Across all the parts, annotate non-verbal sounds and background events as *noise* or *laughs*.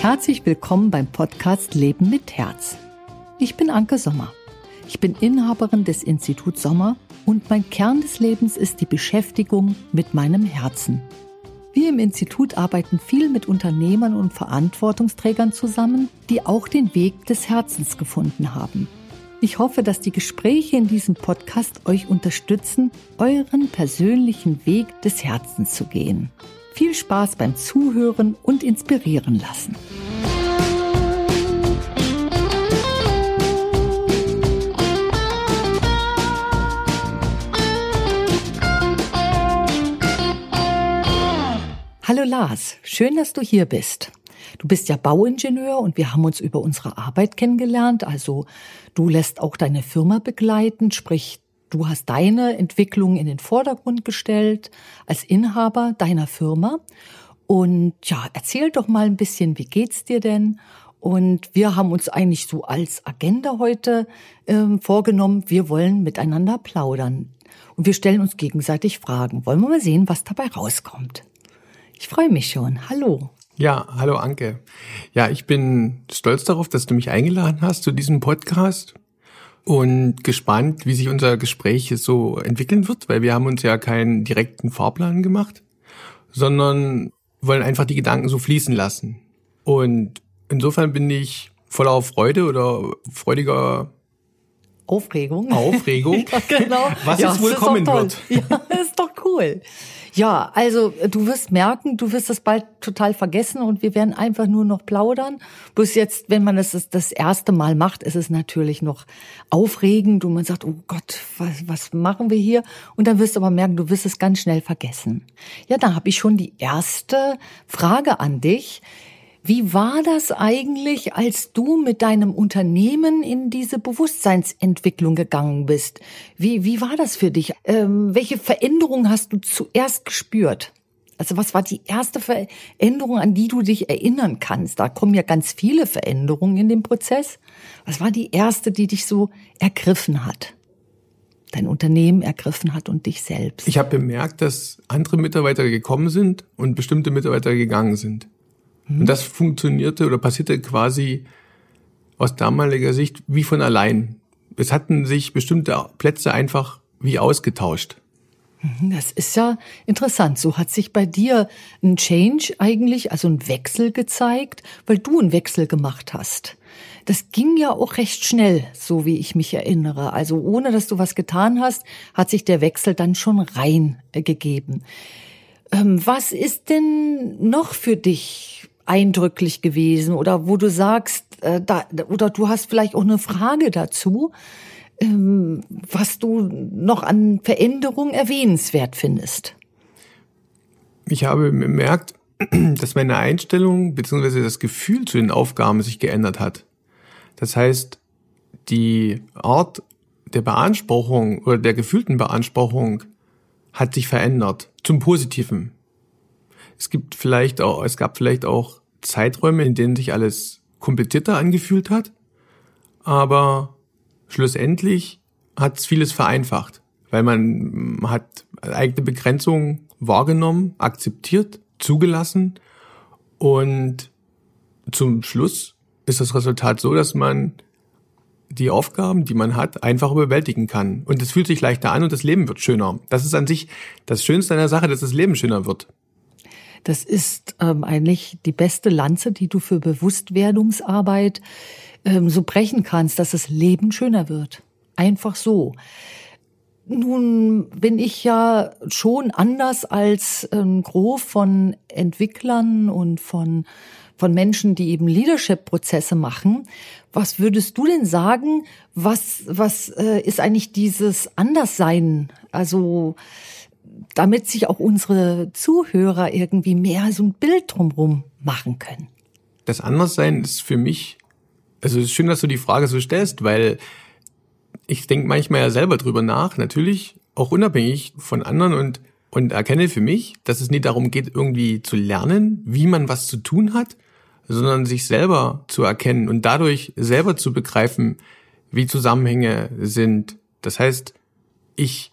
Herzlich willkommen beim Podcast Leben mit Herz. Ich bin Anke Sommer. Ich bin Inhaberin des Instituts Sommer und mein Kern des Lebens ist die Beschäftigung mit meinem Herzen. Wir im Institut arbeiten viel mit Unternehmern und Verantwortungsträgern zusammen, die auch den Weg des Herzens gefunden haben. Ich hoffe, dass die Gespräche in diesem Podcast euch unterstützen, euren persönlichen Weg des Herzens zu gehen. Viel Spaß beim Zuhören und inspirieren lassen. Hallo Lars, schön, dass du hier bist. Du bist ja Bauingenieur und wir haben uns über unsere Arbeit kennengelernt. Also du lässt auch deine Firma begleiten, sprich du hast deine Entwicklung in den Vordergrund gestellt als Inhaber deiner Firma. Und ja, erzähl doch mal ein bisschen, wie geht's dir denn? Und wir haben uns eigentlich so als Agenda heute ähm, vorgenommen, wir wollen miteinander plaudern. Und wir stellen uns gegenseitig Fragen. Wollen wir mal sehen, was dabei rauskommt. Ich freue mich schon. Hallo. Ja, hallo Anke. Ja, ich bin stolz darauf, dass du mich eingeladen hast zu diesem Podcast und gespannt, wie sich unser Gespräch so entwickeln wird, weil wir haben uns ja keinen direkten Fahrplan gemacht, sondern wollen einfach die Gedanken so fließen lassen. Und insofern bin ich voller Freude oder freudiger Aufregung. Aufregung. *laughs* ja, genau. Was ja, jetzt wohl kommen wird. Ja, ist doch cool. Ja, also du wirst merken, du wirst das bald total vergessen und wir werden einfach nur noch plaudern. Bloß jetzt, wenn man das das erste Mal macht, ist es natürlich noch aufregend und man sagt, oh Gott, was, was machen wir hier? Und dann wirst du aber merken, du wirst es ganz schnell vergessen. Ja, da habe ich schon die erste Frage an dich. Wie war das eigentlich, als du mit deinem Unternehmen in diese Bewusstseinsentwicklung gegangen bist? Wie, wie war das für dich? Ähm, welche Veränderung hast du zuerst gespürt? Also was war die erste Veränderung, an die du dich erinnern kannst? Da kommen ja ganz viele Veränderungen in dem Prozess. Was war die erste, die dich so ergriffen hat? Dein Unternehmen ergriffen hat und dich selbst? Ich habe bemerkt, dass andere Mitarbeiter gekommen sind und bestimmte Mitarbeiter gegangen sind. Mhm. Und das funktionierte oder passierte quasi aus damaliger Sicht wie von allein. Es hatten sich bestimmte Plätze einfach wie ausgetauscht. Mhm, das ist ja interessant. So hat sich bei dir ein Change eigentlich, also ein Wechsel gezeigt, weil du einen Wechsel gemacht hast. Das ging ja auch recht schnell, so wie ich mich erinnere. Also ohne dass du was getan hast, hat sich der Wechsel dann schon reingegeben. Ähm, was ist denn noch für dich eindrücklich gewesen oder wo du sagst, äh, da, oder du hast vielleicht auch eine Frage dazu, ähm, was du noch an Veränderungen erwähnenswert findest? Ich habe bemerkt, *clears throat* dass meine Einstellung bzw. das Gefühl zu den Aufgaben sich geändert hat. Das heißt, die Art der Beanspruchung oder der gefühlten Beanspruchung hat sich verändert zum Positiven. Es gibt vielleicht auch, es gab vielleicht auch Zeiträume, in denen sich alles komplizierter angefühlt hat, aber schlussendlich hat es vieles vereinfacht, weil man hat eigene Begrenzungen wahrgenommen, akzeptiert, zugelassen und zum Schluss ist das Resultat so, dass man die Aufgaben, die man hat, einfach überwältigen kann. Und es fühlt sich leichter an und das Leben wird schöner. Das ist an sich das Schönste an der Sache, dass das Leben schöner wird. Das ist ähm, eigentlich die beste Lanze, die du für Bewusstwerdungsarbeit ähm, so brechen kannst, dass das Leben schöner wird. Einfach so. Nun bin ich ja schon anders als ein Groß von Entwicklern und von, von Menschen, die eben Leadership-Prozesse machen. Was würdest du denn sagen? Was, was äh, ist eigentlich dieses Anderssein? Also, damit sich auch unsere Zuhörer irgendwie mehr so ein Bild drumherum machen können. Das Anderssein ist für mich, also es ist schön, dass du die Frage so stellst, weil ich denke manchmal ja selber drüber nach, natürlich auch unabhängig von anderen und und erkenne für mich, dass es nicht darum geht, irgendwie zu lernen, wie man was zu tun hat, sondern sich selber zu erkennen und dadurch selber zu begreifen, wie Zusammenhänge sind. Das heißt, ich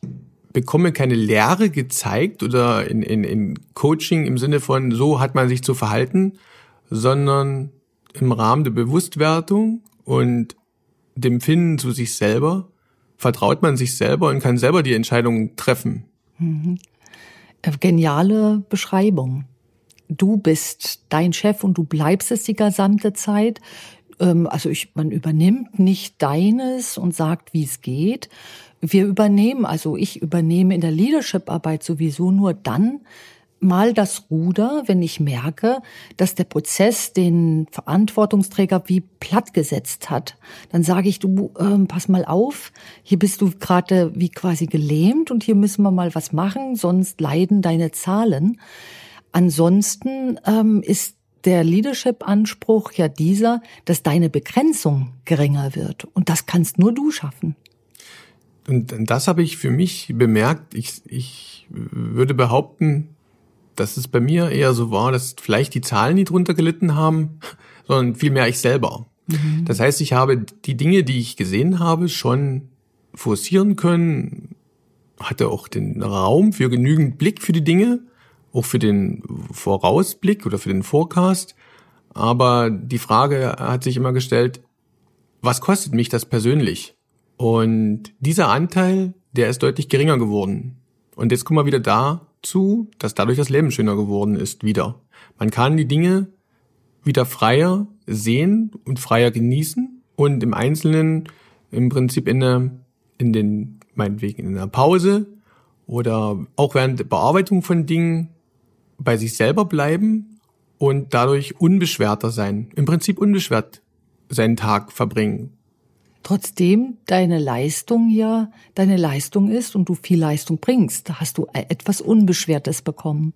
bekomme keine Lehre gezeigt oder in, in, in Coaching im Sinne von, so hat man sich zu verhalten, sondern im Rahmen der Bewusstwertung und dem Finden zu sich selber vertraut man sich selber und kann selber die Entscheidung treffen. Mhm. Geniale Beschreibung. Du bist dein Chef und du bleibst es die gesamte Zeit. Ähm, also ich, man übernimmt nicht deines und sagt, wie es geht. Wir übernehmen, also ich übernehme in der Leadership-Arbeit sowieso nur dann, mal das Ruder, wenn ich merke, dass der Prozess den Verantwortungsträger wie plattgesetzt hat. Dann sage ich, du, ähm, pass mal auf, hier bist du gerade wie quasi gelähmt und hier müssen wir mal was machen, sonst leiden deine Zahlen. Ansonsten ähm, ist der Leadership-Anspruch ja dieser, dass deine Begrenzung geringer wird. Und das kannst nur du schaffen. Und das habe ich für mich bemerkt. Ich, ich würde behaupten, dass es bei mir eher so war, dass vielleicht die Zahlen nicht drunter gelitten haben, *laughs* sondern vielmehr ich selber. Mhm. Das heißt, ich habe die Dinge, die ich gesehen habe, schon forcieren können, hatte auch den Raum für genügend Blick für die Dinge, auch für den Vorausblick oder für den Forecast. Aber die Frage hat sich immer gestellt, was kostet mich das persönlich? Und dieser Anteil, der ist deutlich geringer geworden. Und jetzt kommen wir wieder da, zu, dass dadurch das Leben schöner geworden ist wieder. Man kann die Dinge wieder freier sehen und freier genießen und im Einzelnen im Prinzip in, der, in den, meinetwegen in einer Pause oder auch während der Bearbeitung von Dingen bei sich selber bleiben und dadurch unbeschwerter sein. Im Prinzip unbeschwert seinen Tag verbringen trotzdem deine Leistung ja deine Leistung ist und du viel Leistung bringst, da hast du etwas Unbeschwertes bekommen.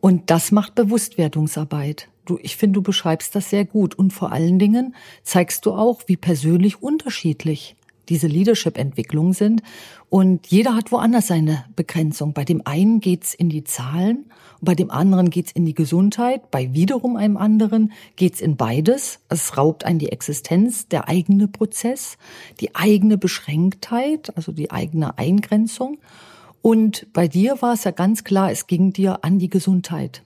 Und das macht Bewusstwerdungsarbeit. Du, ich finde, du beschreibst das sehr gut. Und vor allen Dingen zeigst du auch, wie persönlich unterschiedlich diese Leadership-Entwicklungen sind. Und jeder hat woanders seine Begrenzung. Bei dem einen geht's in die Zahlen, bei dem anderen geht's in die Gesundheit, bei wiederum einem anderen geht's in beides. Es raubt einen die Existenz, der eigene Prozess, die eigene Beschränktheit, also die eigene Eingrenzung. Und bei dir war es ja ganz klar, es ging dir an die Gesundheit.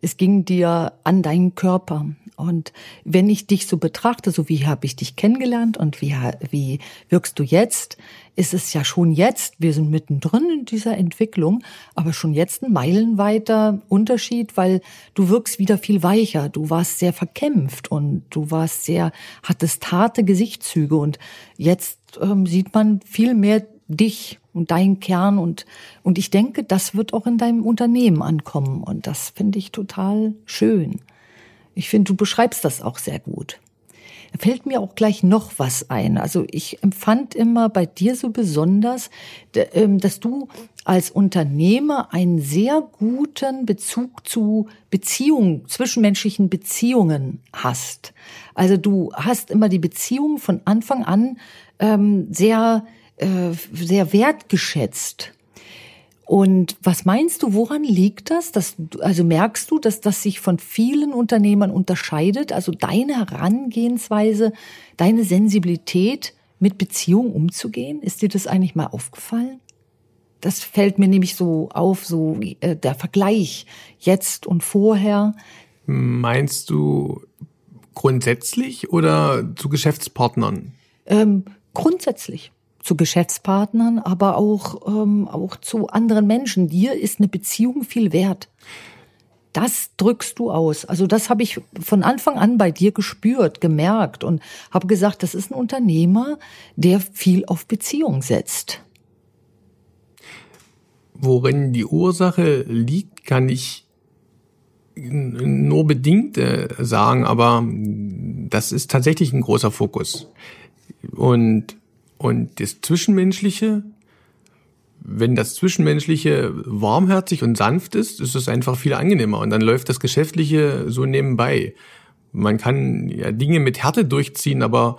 Es ging dir an deinen Körper. Und wenn ich dich so betrachte, so wie habe ich dich kennengelernt und wie, wie wirkst du jetzt, ist es ja schon jetzt, wir sind mittendrin in dieser Entwicklung, aber schon jetzt ein meilenweiter Unterschied, weil du wirkst wieder viel weicher. Du warst sehr verkämpft und du warst sehr, hattest harte Gesichtszüge und jetzt ähm, sieht man viel mehr dich und deinen Kern und, und ich denke, das wird auch in deinem Unternehmen ankommen und das finde ich total schön. Ich finde, du beschreibst das auch sehr gut. Da fällt mir auch gleich noch was ein. Also ich empfand immer bei dir so besonders, ähm, dass du als Unternehmer einen sehr guten Bezug zu Beziehungen, zwischenmenschlichen Beziehungen hast. Also du hast immer die Beziehung von Anfang an ähm, sehr, äh, sehr wertgeschätzt. Und was meinst du, woran liegt das? Dass, also merkst du, dass das sich von vielen Unternehmern unterscheidet? Also deine Herangehensweise, deine Sensibilität mit Beziehungen umzugehen? Ist dir das eigentlich mal aufgefallen? Das fällt mir nämlich so auf, so äh, der Vergleich jetzt und vorher. Meinst du grundsätzlich oder zu Geschäftspartnern? Ähm, grundsätzlich zu Geschäftspartnern, aber auch, ähm, auch zu anderen Menschen. Dir ist eine Beziehung viel wert. Das drückst du aus. Also das habe ich von Anfang an bei dir gespürt, gemerkt und habe gesagt, das ist ein Unternehmer, der viel auf Beziehung setzt. Worin die Ursache liegt, kann ich nur bedingt äh, sagen, aber das ist tatsächlich ein großer Fokus. Und und das Zwischenmenschliche, wenn das Zwischenmenschliche warmherzig und sanft ist, ist es einfach viel angenehmer und dann läuft das Geschäftliche so nebenbei. Man kann ja Dinge mit Härte durchziehen, aber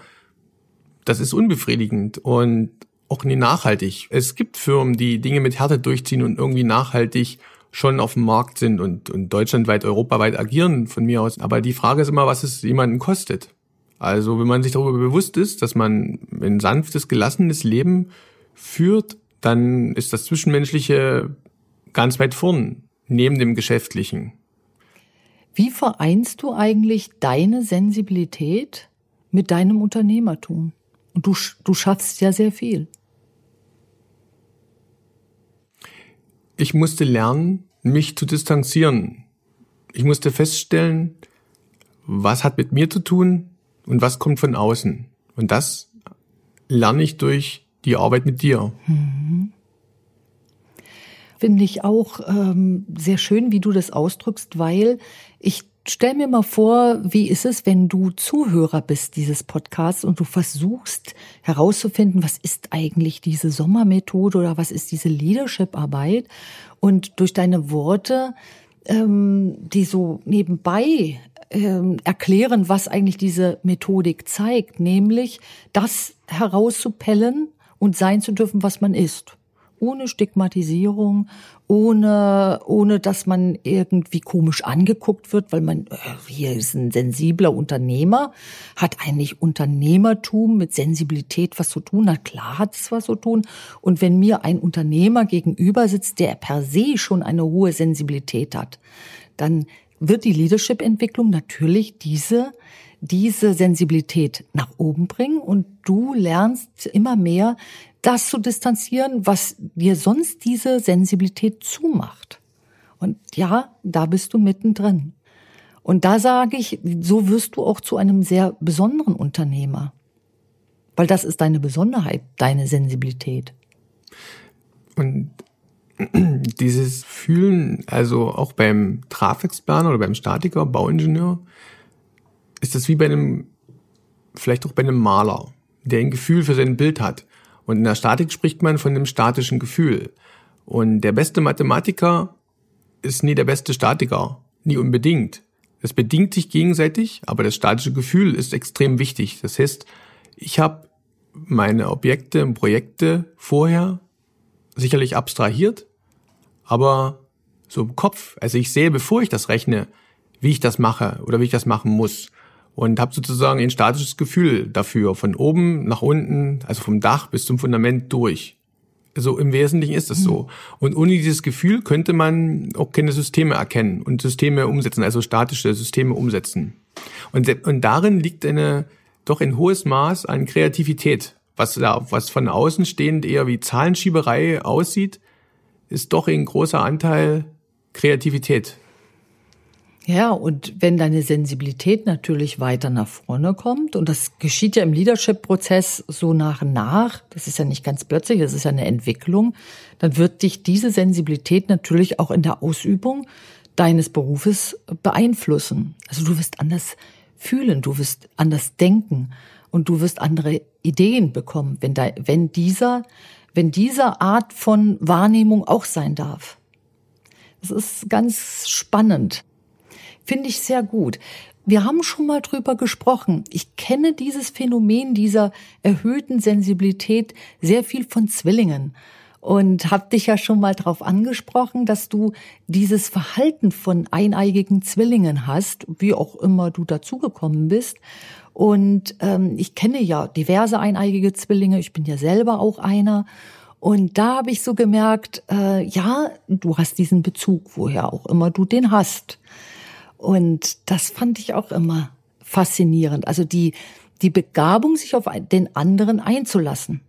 das ist unbefriedigend und auch nie nachhaltig. Es gibt Firmen, die Dinge mit Härte durchziehen und irgendwie nachhaltig schon auf dem Markt sind und, und deutschlandweit, europaweit agieren von mir aus. Aber die Frage ist immer, was es jemanden kostet. Also wenn man sich darüber bewusst ist, dass man ein sanftes, gelassenes Leben führt, dann ist das Zwischenmenschliche ganz weit vorn, neben dem Geschäftlichen. Wie vereinst du eigentlich deine Sensibilität mit deinem Unternehmertum? Und du, du schaffst ja sehr viel. Ich musste lernen, mich zu distanzieren. Ich musste feststellen, was hat mit mir zu tun und was kommt von außen. Und das lerne ich durch die Arbeit mit dir. Mhm. Finde ich auch ähm, sehr schön, wie du das ausdrückst, weil ich stell mir mal vor, wie ist es, wenn du Zuhörer bist dieses Podcasts und du versuchst herauszufinden, was ist eigentlich diese Sommermethode oder was ist diese Leadership-Arbeit und durch deine Worte, ähm, die so nebenbei ähm, erklären, was eigentlich diese Methodik zeigt, nämlich das herauszupellen und sein zu dürfen, was man ist ohne Stigmatisierung, ohne, ohne dass man irgendwie komisch angeguckt wird, weil man, äh, hier ist ein sensibler Unternehmer, hat eigentlich Unternehmertum mit Sensibilität was zu tun, na klar hat es was zu tun. Und wenn mir ein Unternehmer gegenüber sitzt, der per se schon eine hohe Sensibilität hat, dann wird die Leadership-Entwicklung natürlich diese diese Sensibilität nach oben bringen und du lernst immer mehr, das zu distanzieren, was dir sonst diese Sensibilität zumacht. Und ja, da bist du mittendrin. Und da sage ich, so wirst du auch zu einem sehr besonderen Unternehmer. Weil das ist deine Besonderheit, deine Sensibilität. Und *clears throat* dieses Fühlen, also auch beim Trafixplaner oder beim Statiker, Bauingenieur, ist das wie bei einem, vielleicht auch bei einem Maler, der ein Gefühl für sein Bild hat. Und in der Statik spricht man von einem statischen Gefühl. Und der beste Mathematiker ist nie der beste Statiker. Nie unbedingt. Es bedingt sich gegenseitig, aber das statische Gefühl ist extrem wichtig. Das heißt, ich habe meine Objekte und Projekte vorher sicherlich abstrahiert, aber so im Kopf. Also ich sehe, bevor ich das rechne, wie ich das mache oder wie ich das machen muss und habe sozusagen ein statisches Gefühl dafür, von oben nach unten, also vom Dach bis zum Fundament durch. So im Wesentlichen ist das so. Und ohne dieses Gefühl könnte man auch keine Systeme erkennen und Systeme umsetzen, also statische Systeme umsetzen. Und, und darin liegt eine doch ein hohes Maß an Kreativität. Was da, was von außen stehend eher wie Zahlenschieberei aussieht, ist doch ein großer Anteil Kreativität. Ja, und wenn deine Sensibilität natürlich weiter nach vorne kommt, und das geschieht ja im Leadership-Prozess so nach und nach, das ist ja nicht ganz plötzlich, das ist ja eine Entwicklung, dann wird dich diese Sensibilität natürlich auch in der Ausübung deines Berufes beeinflussen. Also du wirst anders fühlen, du wirst anders denken und du wirst andere Ideen bekommen, wenn, da, wenn dieser, wenn dieser Art von Wahrnehmung auch sein darf. Das ist ganz spannend. Finde ich sehr gut. Wir haben schon mal drüber gesprochen. Ich kenne dieses Phänomen dieser erhöhten Sensibilität sehr viel von Zwillingen und habe dich ja schon mal darauf angesprochen, dass du dieses Verhalten von eineigigen Zwillingen hast, wie auch immer du dazugekommen bist. Und ähm, ich kenne ja diverse eineigige Zwillinge. Ich bin ja selber auch einer. Und da habe ich so gemerkt, äh, ja, du hast diesen Bezug, woher auch immer du den hast. Und das fand ich auch immer faszinierend. Also die, die Begabung, sich auf den anderen einzulassen.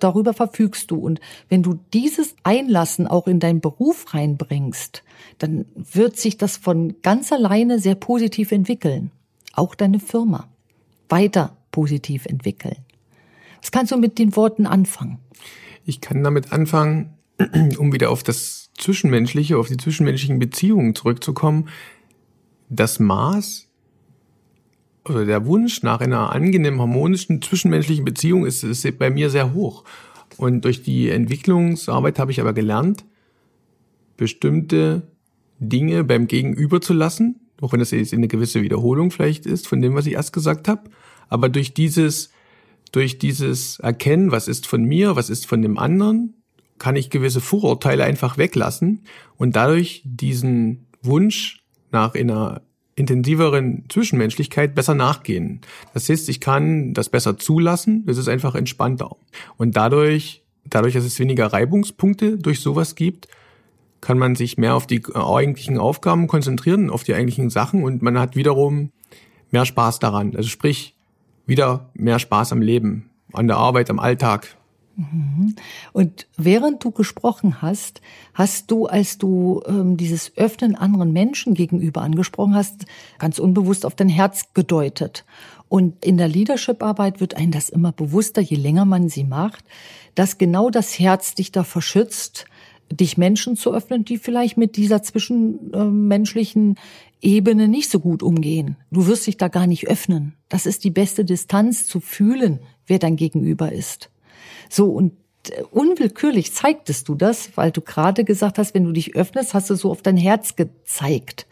Darüber verfügst du. Und wenn du dieses Einlassen auch in deinen Beruf reinbringst, dann wird sich das von ganz alleine sehr positiv entwickeln. Auch deine Firma weiter positiv entwickeln. Was kannst du mit den Worten anfangen? Ich kann damit anfangen, *clears throat* um wieder auf das Zwischenmenschliche, auf die zwischenmenschlichen Beziehungen zurückzukommen, das Maß oder der Wunsch nach einer angenehmen, harmonischen zwischenmenschlichen Beziehung ist, ist bei mir sehr hoch. Und durch die Entwicklungsarbeit habe ich aber gelernt, bestimmte Dinge beim Gegenüber zu lassen, auch wenn das jetzt eine gewisse Wiederholung vielleicht ist von dem, was ich erst gesagt habe. Aber durch dieses, durch dieses Erkennen, was ist von mir, was ist von dem anderen, kann ich gewisse Vorurteile einfach weglassen und dadurch diesen Wunsch nach einer intensiveren Zwischenmenschlichkeit besser nachgehen. Das heißt, ich kann das besser zulassen, es ist einfach entspannter. Und dadurch dadurch, dass es weniger Reibungspunkte durch sowas gibt, kann man sich mehr auf die eigentlichen Aufgaben konzentrieren, auf die eigentlichen Sachen und man hat wiederum mehr Spaß daran. Also sprich, wieder mehr Spaß am Leben, an der Arbeit, am Alltag. Mhm. Und während du gesprochen hast, hast du, als du ähm, dieses Öffnen anderen Menschen gegenüber angesprochen hast, ganz unbewusst auf dein Herz gedeutet. Und in der Leadership-Arbeit wird einem das immer bewusster, je länger man sie macht, dass genau das Herz dich da verschützt, dich Menschen zu öffnen, die vielleicht mit dieser zwischenmenschlichen Ebene nicht so gut umgehen. Du wirst dich da gar nicht öffnen. Das ist die beste Distanz zu fühlen, wer dein Gegenüber ist. So, und äh, unwillkürlich zeigtest du das, weil du gerade gesagt hast, wenn du dich öffnest, hast du so auf dein Herz gezeigt.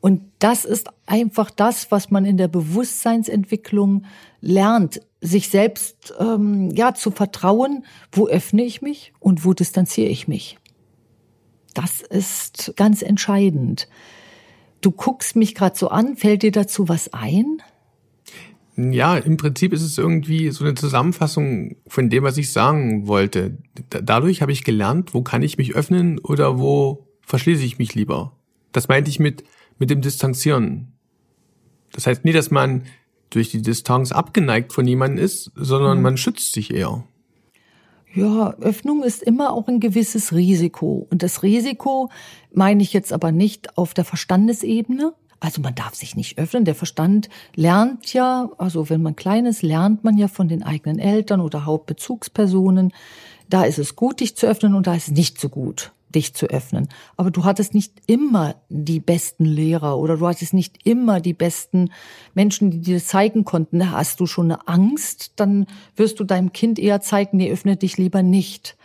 Und das ist einfach das, was man in der Bewusstseinsentwicklung lernt, sich selbst ähm, ja zu vertrauen. Wo öffne ich mich und wo distanziere ich mich? Das ist ganz entscheidend. Du guckst mich gerade so an, fällt dir dazu was ein? Ja, im Prinzip ist es irgendwie so eine Zusammenfassung von dem, was ich sagen wollte. Dadurch habe ich gelernt, wo kann ich mich öffnen oder wo verschließe ich mich lieber. Das meinte ich mit, mit dem Distanzieren. Das heißt nie, dass man durch die Distanz abgeneigt von jemandem ist, sondern mhm. man schützt sich eher. Ja, Öffnung ist immer auch ein gewisses Risiko. Und das Risiko meine ich jetzt aber nicht auf der Verstandesebene. Also man darf sich nicht öffnen. Der Verstand lernt ja, also wenn man klein ist, lernt man ja von den eigenen Eltern oder Hauptbezugspersonen. Da ist es gut, dich zu öffnen und da ist es nicht so gut dich zu öffnen. Aber du hattest nicht immer die besten Lehrer oder du hattest nicht immer die besten Menschen, die dir zeigen konnten. Hast du schon eine Angst, dann wirst du deinem Kind eher zeigen, nee, öffne dich lieber nicht.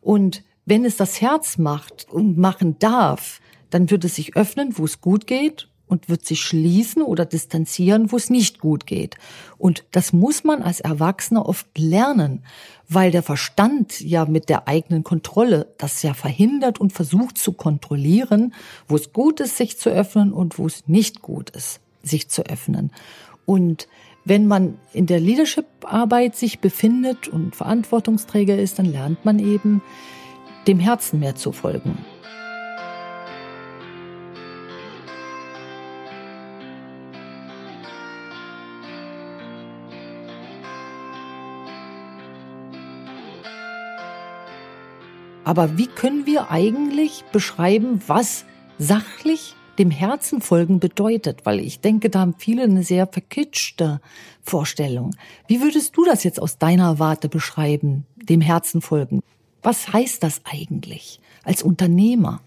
Und wenn es das Herz macht und machen darf, dann wird es sich öffnen, wo es gut geht und wird sich schließen oder distanzieren, wo es nicht gut geht. Und das muss man als Erwachsener oft lernen, weil der Verstand ja mit der eigenen Kontrolle das ja verhindert und versucht zu kontrollieren, wo es gut ist, sich zu öffnen und wo es nicht gut ist, sich zu öffnen. Und wenn man in der Leadership-Arbeit sich befindet und Verantwortungsträger ist, dann lernt man eben, dem Herzen mehr zu folgen. Aber wie können wir eigentlich beschreiben, was sachlich dem Herzen folgen bedeutet? Weil ich denke, da haben viele eine sehr verkitschte Vorstellung. Wie würdest du das jetzt aus deiner Warte beschreiben, dem Herzen folgen? Was heißt das eigentlich als Unternehmer?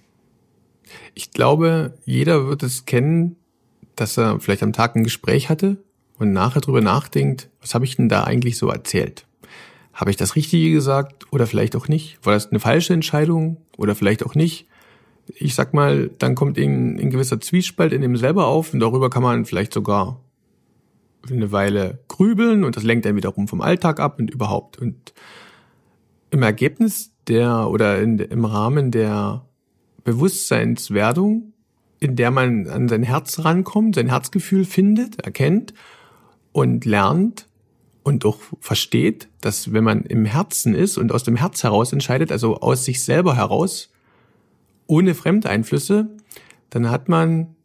Ich glaube, jeder wird es kennen, dass er vielleicht am Tag ein Gespräch hatte und nachher drüber nachdenkt, was habe ich denn da eigentlich so erzählt? Habe ich das Richtige gesagt oder vielleicht auch nicht? War das eine falsche Entscheidung oder vielleicht auch nicht? Ich sag mal, dann kommt ein, ein gewisser Zwiespalt in dem selber auf und darüber kann man vielleicht sogar eine Weile grübeln und das lenkt dann wiederum vom Alltag ab und überhaupt. Und im Ergebnis der oder in, im Rahmen der Bewusstseinswerdung, in der man an sein Herz rankommt, sein Herzgefühl findet, erkennt und lernt, und auch versteht, dass wenn man im Herzen ist und aus dem Herz heraus entscheidet, also aus sich selber heraus, ohne Fremdeinflüsse, dann hat man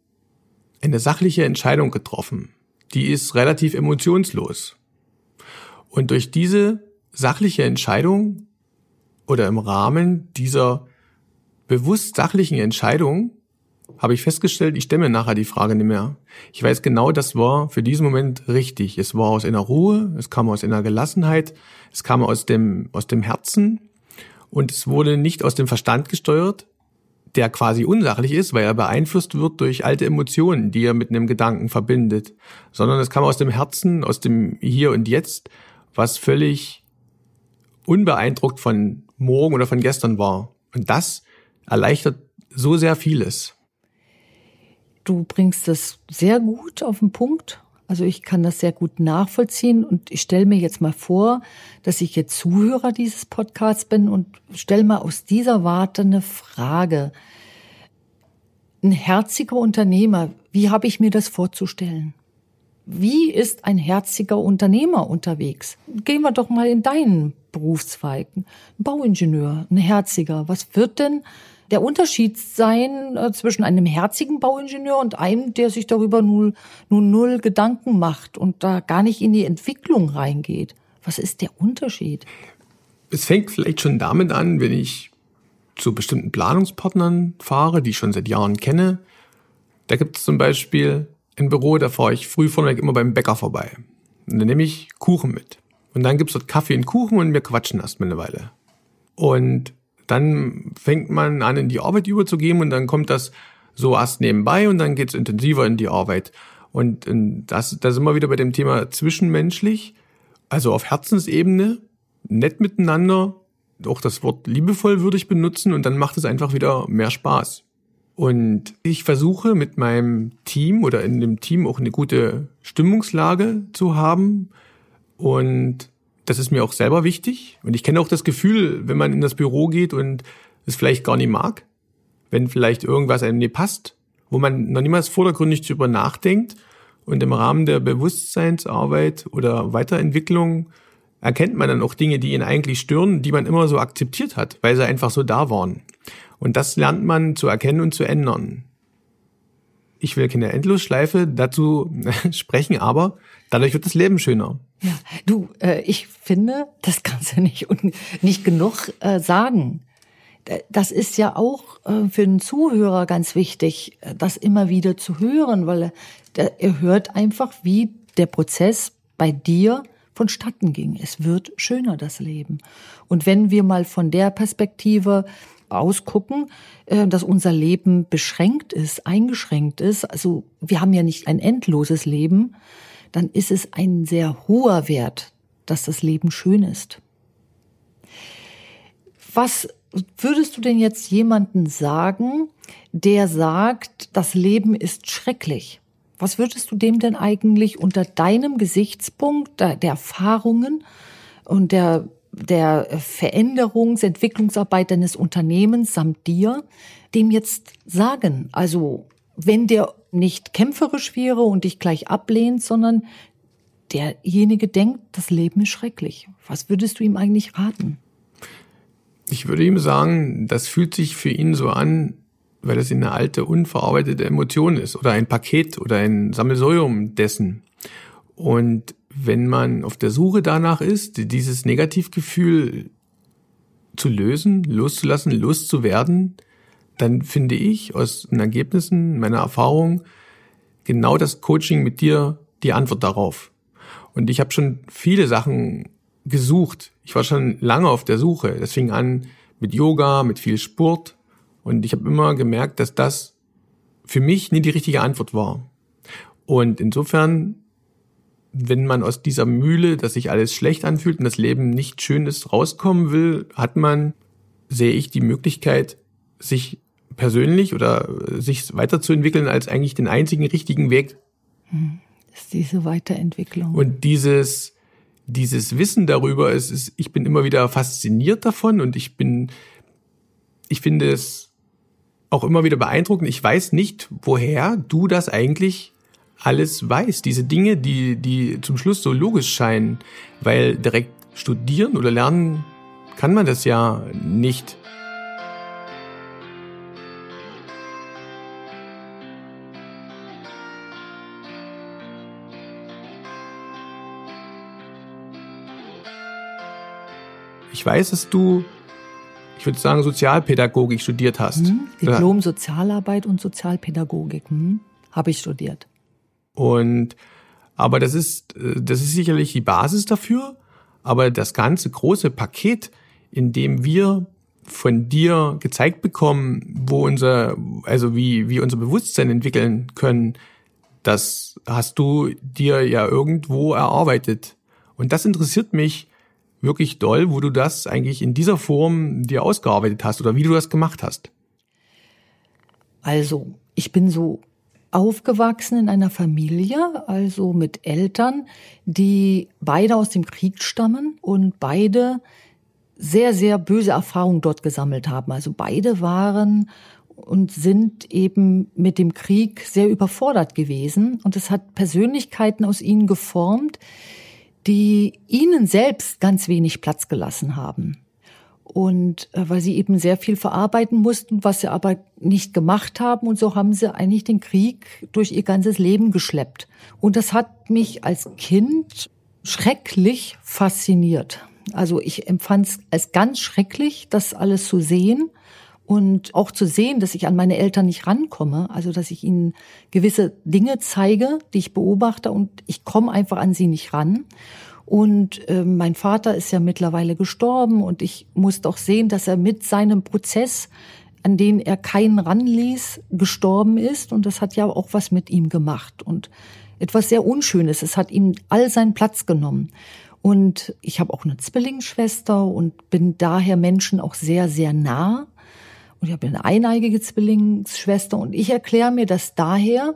eine sachliche Entscheidung getroffen. Die ist relativ emotionslos. Und durch diese sachliche Entscheidung oder im Rahmen dieser bewusst sachlichen Entscheidung habe ich festgestellt, ich stelle mir nachher die Frage nicht mehr. Ich weiß genau, das war für diesen Moment richtig. Es war aus inner Ruhe, es kam aus inner Gelassenheit, es kam aus dem, aus dem Herzen und es wurde nicht aus dem Verstand gesteuert, der quasi unsachlich ist, weil er beeinflusst wird durch alte Emotionen, die er mit einem Gedanken verbindet, sondern es kam aus dem Herzen, aus dem Hier und Jetzt, was völlig unbeeindruckt von morgen oder von gestern war. Und das erleichtert so sehr vieles. Du bringst das sehr gut auf den Punkt. Also ich kann das sehr gut nachvollziehen und ich stelle mir jetzt mal vor, dass ich jetzt Zuhörer dieses Podcasts bin und stelle mal aus dieser Warte eine Frage. Ein herziger Unternehmer, wie habe ich mir das vorzustellen? Wie ist ein herziger Unternehmer unterwegs? Gehen wir doch mal in deinen Berufszweig. Ein Bauingenieur, ein Herziger. Was wird denn der Unterschied sein äh, zwischen einem herzigen Bauingenieur und einem, der sich darüber nun, nun null Gedanken macht und da gar nicht in die Entwicklung reingeht? Was ist der Unterschied? Es fängt vielleicht schon damit an, wenn ich zu bestimmten Planungspartnern fahre, die ich schon seit Jahren kenne. Da gibt es zum Beispiel ein Büro, da fahre ich früh vorneweg immer beim Bäcker vorbei. Und dann nehme ich Kuchen mit. Und dann gibt's dort Kaffee und Kuchen und wir quatschen erstmal eine Weile. Und dann fängt man an, in die Arbeit überzugehen und dann kommt das so erst nebenbei und dann geht's intensiver in die Arbeit. Und, und das, da sind wir wieder bei dem Thema zwischenmenschlich, also auf Herzensebene, nett miteinander, auch das Wort liebevoll würde ich benutzen und dann macht es einfach wieder mehr Spaß. Und ich versuche mit meinem Team oder in dem Team auch eine gute Stimmungslage zu haben und das ist mir auch selber wichtig. Und ich kenne auch das Gefühl, wenn man in das Büro geht und es vielleicht gar nicht mag, wenn vielleicht irgendwas einem nicht passt, wo man noch niemals vordergründig drüber nachdenkt und im Rahmen der Bewusstseinsarbeit oder Weiterentwicklung erkennt man dann auch Dinge, die ihn eigentlich stören, die man immer so akzeptiert hat, weil sie einfach so da waren. Und das lernt man zu erkennen und zu ändern. Ich will keine Endlosschleife dazu *laughs* sprechen, aber dadurch wird das Leben schöner. Ja, du, äh, ich finde, das kannst du nicht, nicht genug äh, sagen. Das ist ja auch äh, für den Zuhörer ganz wichtig, äh, das immer wieder zu hören, weil er, er hört einfach, wie der Prozess bei dir vonstatten ging. Es wird schöner, das Leben. Und wenn wir mal von der Perspektive ausgucken, äh, dass unser Leben beschränkt ist, eingeschränkt ist, also wir haben ja nicht ein endloses Leben, dann ist es ein sehr hoher Wert, dass das Leben schön ist. Was würdest du denn jetzt jemanden sagen, der sagt, das Leben ist schrecklich? Was würdest du dem denn eigentlich unter deinem Gesichtspunkt der, der Erfahrungen und der, der Veränderungs-, Entwicklungsarbeit deines Unternehmens samt dir dem jetzt sagen? Also, wenn der nicht kämpferisch wäre und dich gleich ablehnt, sondern derjenige denkt, das Leben ist schrecklich. Was würdest du ihm eigentlich raten? Ich würde ihm sagen, das fühlt sich für ihn so an, weil es eine alte, unverarbeitete Emotion ist oder ein Paket oder ein Sammelsurium dessen. Und wenn man auf der Suche danach ist, dieses Negativgefühl zu lösen, loszulassen, loszuwerden, dann finde ich aus den Ergebnissen meiner Erfahrung genau das Coaching mit dir die Antwort darauf. Und ich habe schon viele Sachen gesucht. Ich war schon lange auf der Suche. Das fing an mit Yoga, mit viel Sport. Und ich habe immer gemerkt, dass das für mich nie die richtige Antwort war. Und insofern, wenn man aus dieser Mühle, dass sich alles schlecht anfühlt und das Leben nicht schön ist, rauskommen will, hat man, sehe ich, die Möglichkeit, sich persönlich oder sich weiterzuentwickeln als eigentlich den einzigen richtigen Weg. Hm, ist diese Weiterentwicklung. Und dieses, dieses Wissen darüber ist, ist, ich bin immer wieder fasziniert davon und ich bin, ich finde es auch immer wieder beeindruckend. Ich weiß nicht, woher du das eigentlich alles weißt. Diese Dinge, die, die zum Schluss so logisch scheinen, weil direkt studieren oder lernen kann man das ja nicht. Ich weiß, dass du, ich würde sagen, Sozialpädagogik studiert hast. Hm, Diplom Sozialarbeit und Sozialpädagogik hm, habe ich studiert. Und aber das ist das ist sicherlich die Basis dafür. Aber das ganze große Paket, in dem wir von dir gezeigt bekommen, wo unser, also wie, wie unser Bewusstsein entwickeln können, das hast du dir ja irgendwo erarbeitet. Und das interessiert mich, wirklich doll, wo du das eigentlich in dieser Form dir ausgearbeitet hast oder wie du das gemacht hast? Also, ich bin so aufgewachsen in einer Familie, also mit Eltern, die beide aus dem Krieg stammen und beide sehr, sehr böse Erfahrungen dort gesammelt haben. Also beide waren und sind eben mit dem Krieg sehr überfordert gewesen und es hat Persönlichkeiten aus ihnen geformt, die ihnen selbst ganz wenig Platz gelassen haben. Und äh, weil sie eben sehr viel verarbeiten mussten, was sie aber nicht gemacht haben. Und so haben sie eigentlich den Krieg durch ihr ganzes Leben geschleppt. Und das hat mich als Kind schrecklich fasziniert. Also ich empfand es als ganz schrecklich, das alles zu sehen und auch zu sehen, dass ich an meine Eltern nicht rankomme, also dass ich ihnen gewisse Dinge zeige, die ich beobachte und ich komme einfach an sie nicht ran. Und äh, mein Vater ist ja mittlerweile gestorben und ich musste auch sehen, dass er mit seinem Prozess, an den er keinen ranließ, gestorben ist. Und das hat ja auch was mit ihm gemacht und etwas sehr Unschönes. Es hat ihm all seinen Platz genommen. Und ich habe auch eine Zwillingsschwester und bin daher Menschen auch sehr, sehr nah. Und ich habe eine eineigige Zwillingsschwester und ich erkläre mir das daher,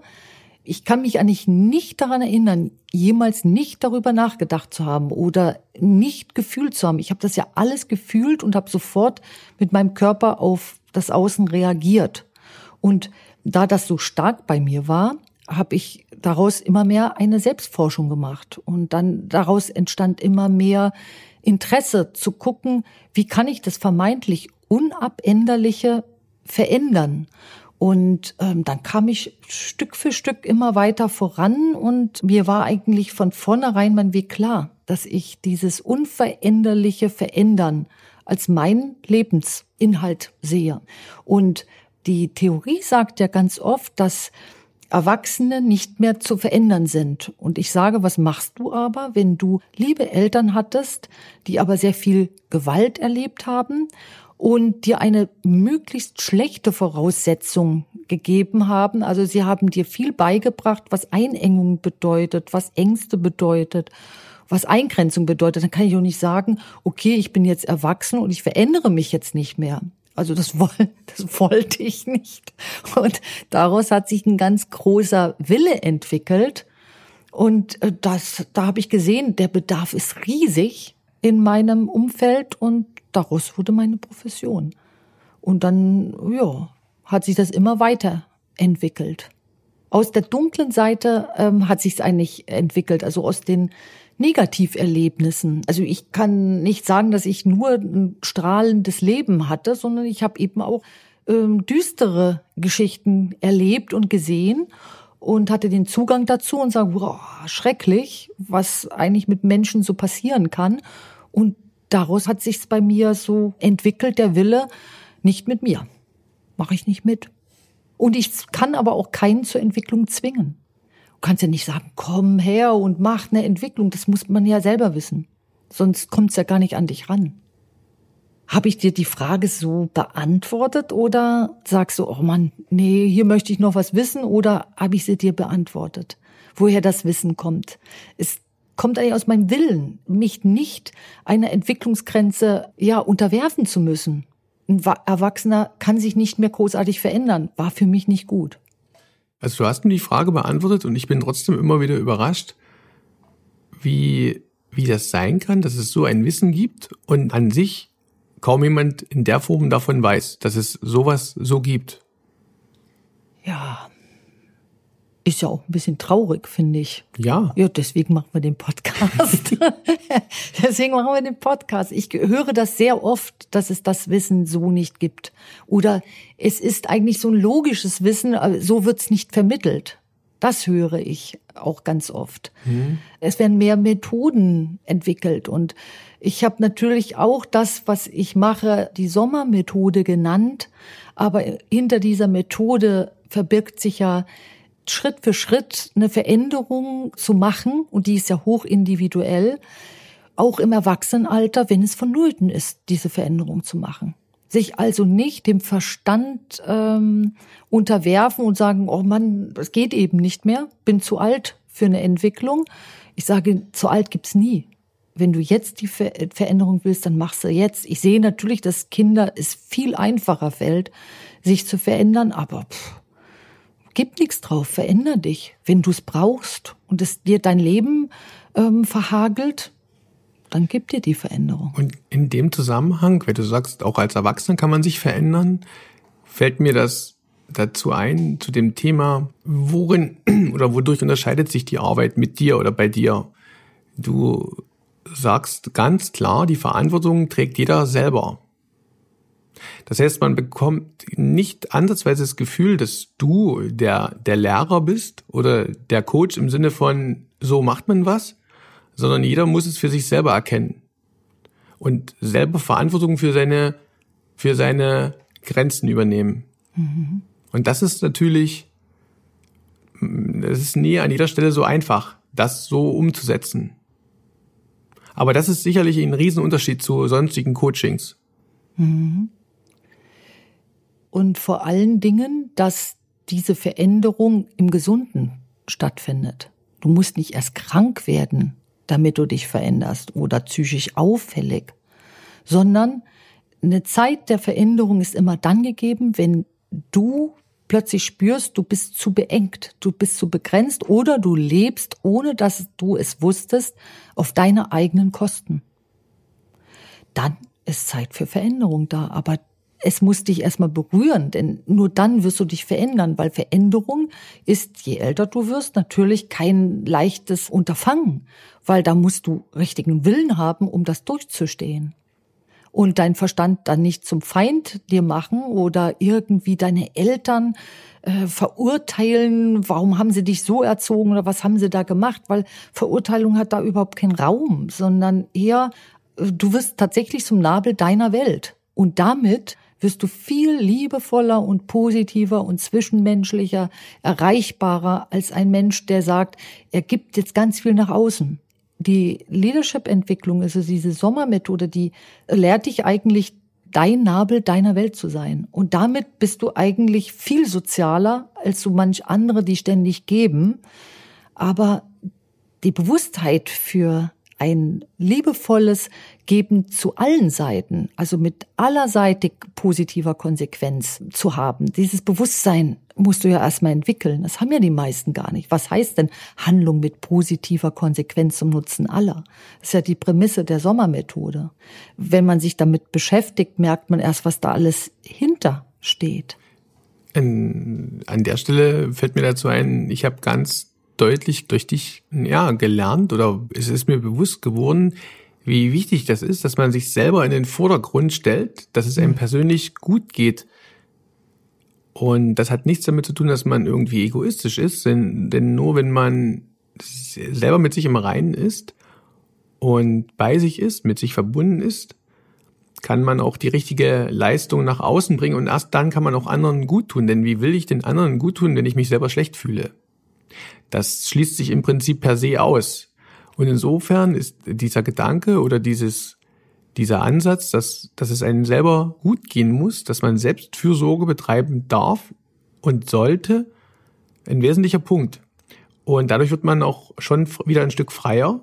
ich kann mich eigentlich nicht daran erinnern, jemals nicht darüber nachgedacht zu haben oder nicht gefühlt zu haben. Ich habe das ja alles gefühlt und habe sofort mit meinem Körper auf das Außen reagiert. Und da das so stark bei mir war, habe ich daraus immer mehr eine Selbstforschung gemacht. Und dann daraus entstand immer mehr Interesse zu gucken, wie kann ich das vermeintlich Unabänderliche verändern. Und ähm, dann kam ich Stück für Stück immer weiter voran und mir war eigentlich von vornherein mein Weg klar, dass ich dieses Unveränderliche verändern als mein Lebensinhalt sehe. Und die Theorie sagt ja ganz oft, dass Erwachsene nicht mehr zu verändern sind. Und ich sage, was machst du aber, wenn du liebe Eltern hattest, die aber sehr viel Gewalt erlebt haben und dir eine möglichst schlechte Voraussetzung gegeben haben. Also sie haben dir viel beigebracht, was Einengung bedeutet, was Ängste bedeutet, was Eingrenzung bedeutet. Dann kann ich auch nicht sagen, okay, ich bin jetzt erwachsen und ich verändere mich jetzt nicht mehr. Also das, *laughs* das wollte ich nicht. Und daraus hat sich ein ganz großer Wille entwickelt. Und äh, das, da habe ich gesehen, der Bedarf ist riesig in meinem Umfeld und daraus wurde meine Profession. Und dann, ja, hat sich das immer weiter entwickelt. Aus der dunklen Seite ähm, hat sich es eigentlich entwickelt, also aus den Negativerlebnissen. Also ich kann nicht sagen, dass ich nur ein strahlendes Leben hatte, sondern ich habe eben auch ähm, düstere Geschichten erlebt und gesehen und hatte den Zugang dazu und sage, wow, schrecklich, was eigentlich mit Menschen so passieren kann. Und daraus hat sich's bei mir so entwickelt, der Wille, nicht mit mir. Mache ich nicht mit. Und ich kann aber auch keinen zur Entwicklung zwingen. Du kannst ja nicht sagen, komm her und mach eine Entwicklung. Das muss man ja selber wissen. Sonst kommt's ja gar nicht an dich ran. Habe ich dir die Frage so beantwortet oder sagst du, oh Mann, nee, hier möchte ich noch was wissen oder habe ich sie dir beantwortet? Woher das Wissen kommt? Ist kommt eigentlich aus meinem Willen, mich nicht einer Entwicklungsgrenze ja unterwerfen zu müssen. Ein Erwachsener kann sich nicht mehr großartig verändern, war für mich nicht gut. Also du hast mir die Frage beantwortet und ich bin trotzdem immer wieder überrascht, wie, wie das sein kann, dass es so ein Wissen gibt und an sich kaum jemand in der Form davon weiß, dass es sowas so gibt. Ja, ist ja auch ein bisschen traurig, finde ich. Ja. Ja, deswegen machen wir den Podcast. *laughs* deswegen machen wir den Podcast. Ich höre das sehr oft, dass es das Wissen so nicht gibt. Oder es ist eigentlich so ein logisches Wissen, aber so wird's nicht vermittelt. Das höre ich auch ganz oft. Mhm. Es werden mehr Methoden entwickelt und ich habe natürlich auch das, was ich mache, die Sommermethode genannt, aber hinter dieser Methode verbirgt sich ja Schritt für Schritt eine Veränderung zu machen, und die ist ja hoch individuell, auch im Erwachsenenalter, wenn es vonnöten ist, diese Veränderung zu machen. Sich also nicht dem Verstand ähm, unterwerfen und sagen, oh Mann, es geht eben nicht mehr, bin zu alt für eine Entwicklung. Ich sage, zu alt gibt's nie. Wenn du jetzt die Ver Veränderung willst, dann machst du jetzt. Ich sehe natürlich, dass Kinder es viel einfacher fällt, sich zu verändern, aber pff, gib nichts drauf, veränder dich. Wenn du es brauchst und es dir dein Leben ähm, verhagelt, dann gib dir die Veränderung. Und in dem Zusammenhang, wenn du sagst, auch als Erwachsener kann man sich verändern, fällt mir das dazu ein, zu dem Thema, worin *clears throat* oder wodurch unterscheidet sich die Arbeit mit dir oder bei dir? du sagst ganz klar, die Verantwortung trägt jeder selber. Das heißt, man bekommt nicht ansatzweise das Gefühl, dass du der, der Lehrer bist oder der Coach im Sinne von, so macht man was, sondern jeder muss es für sich selber erkennen und selber Verantwortung für seine, für seine Grenzen übernehmen. Mhm. Und das ist natürlich, das ist nie an jeder Stelle so einfach, das so umzusetzen. Aber das ist sicherlich ein Riesenunterschied zu sonstigen Coachings. Mhm und vor allen Dingen, dass diese Veränderung im Gesunden stattfindet. Du musst nicht erst krank werden, damit du dich veränderst oder psychisch auffällig, sondern eine Zeit der Veränderung ist immer dann gegeben, wenn du plötzlich spürst, du bist zu beengt, du bist zu begrenzt oder du lebst, ohne dass du es wusstest, auf deine eigenen Kosten. Dann ist Zeit für Veränderung da, aber es muss dich erstmal berühren, denn nur dann wirst du dich verändern, weil Veränderung ist, je älter du wirst, natürlich kein leichtes Unterfangen, weil da musst du richtigen Willen haben, um das durchzustehen. Und dein Verstand dann nicht zum Feind dir machen oder irgendwie deine Eltern äh, verurteilen, warum haben sie dich so erzogen oder was haben sie da gemacht, weil Verurteilung hat da überhaupt keinen Raum, sondern eher, äh, du wirst tatsächlich zum Nabel deiner Welt. Und damit wirst du viel liebevoller und positiver und zwischenmenschlicher, erreichbarer als ein Mensch, der sagt, er gibt jetzt ganz viel nach außen. Die Leadership-Entwicklung, also diese Sommermethode, die lehrt dich eigentlich, dein Nabel deiner Welt zu sein. Und damit bist du eigentlich viel sozialer als so manch andere, die ständig geben. Aber die Bewusstheit für ein liebevolles Geben zu allen Seiten, also mit allerseitig positiver Konsequenz zu haben. Dieses Bewusstsein musst du ja erstmal entwickeln. Das haben ja die meisten gar nicht. Was heißt denn Handlung mit positiver Konsequenz zum Nutzen aller? Das ist ja die Prämisse der Sommermethode. Wenn man sich damit beschäftigt, merkt man erst, was da alles hinter steht. an der Stelle fällt mir dazu ein, ich habe ganz deutlich durch dich ja gelernt oder es ist mir bewusst geworden, wie wichtig das ist, dass man sich selber in den Vordergrund stellt, dass es einem mhm. persönlich gut geht. Und das hat nichts damit zu tun, dass man irgendwie egoistisch ist, denn, denn nur wenn man selber mit sich im Reinen ist und bei sich ist, mit sich verbunden ist, kann man auch die richtige Leistung nach außen bringen und erst dann kann man auch anderen gut tun. Denn wie will ich den anderen gut tun, wenn ich mich selber schlecht fühle? Das schließt sich im Prinzip per se aus. Und insofern ist dieser Gedanke oder dieses, dieser Ansatz, dass, dass es einem selber gut gehen muss, dass man selbst Fürsorge betreiben darf und sollte, ein wesentlicher Punkt. Und dadurch wird man auch schon wieder ein Stück freier.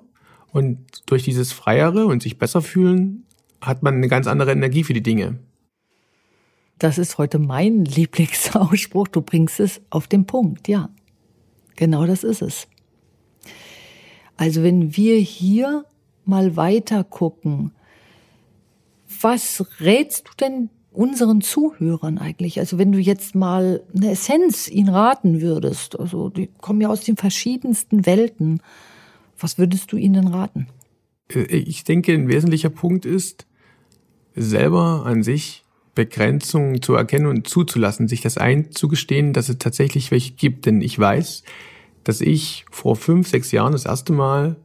Und durch dieses Freiere und sich besser fühlen, hat man eine ganz andere Energie für die Dinge. Das ist heute mein *laughs* Lieblingsausspruch. Du bringst es auf den Punkt, ja. Genau das ist es. Also wenn wir hier mal weiter gucken, was rätst du denn unseren Zuhörern eigentlich? Also wenn du jetzt mal eine Essenz ihnen raten würdest, also die kommen ja aus den verschiedensten Welten, was würdest du ihnen raten? Äh, ich denke, ein wesentlicher Punkt ist, selber an sich Begrenzungen zu erkennen und zuzulassen, sich das einzugestehen, dass es tatsächlich welche gibt. Denn ich weiß, dass ich vor fünf, sechs Jahren das erste Mal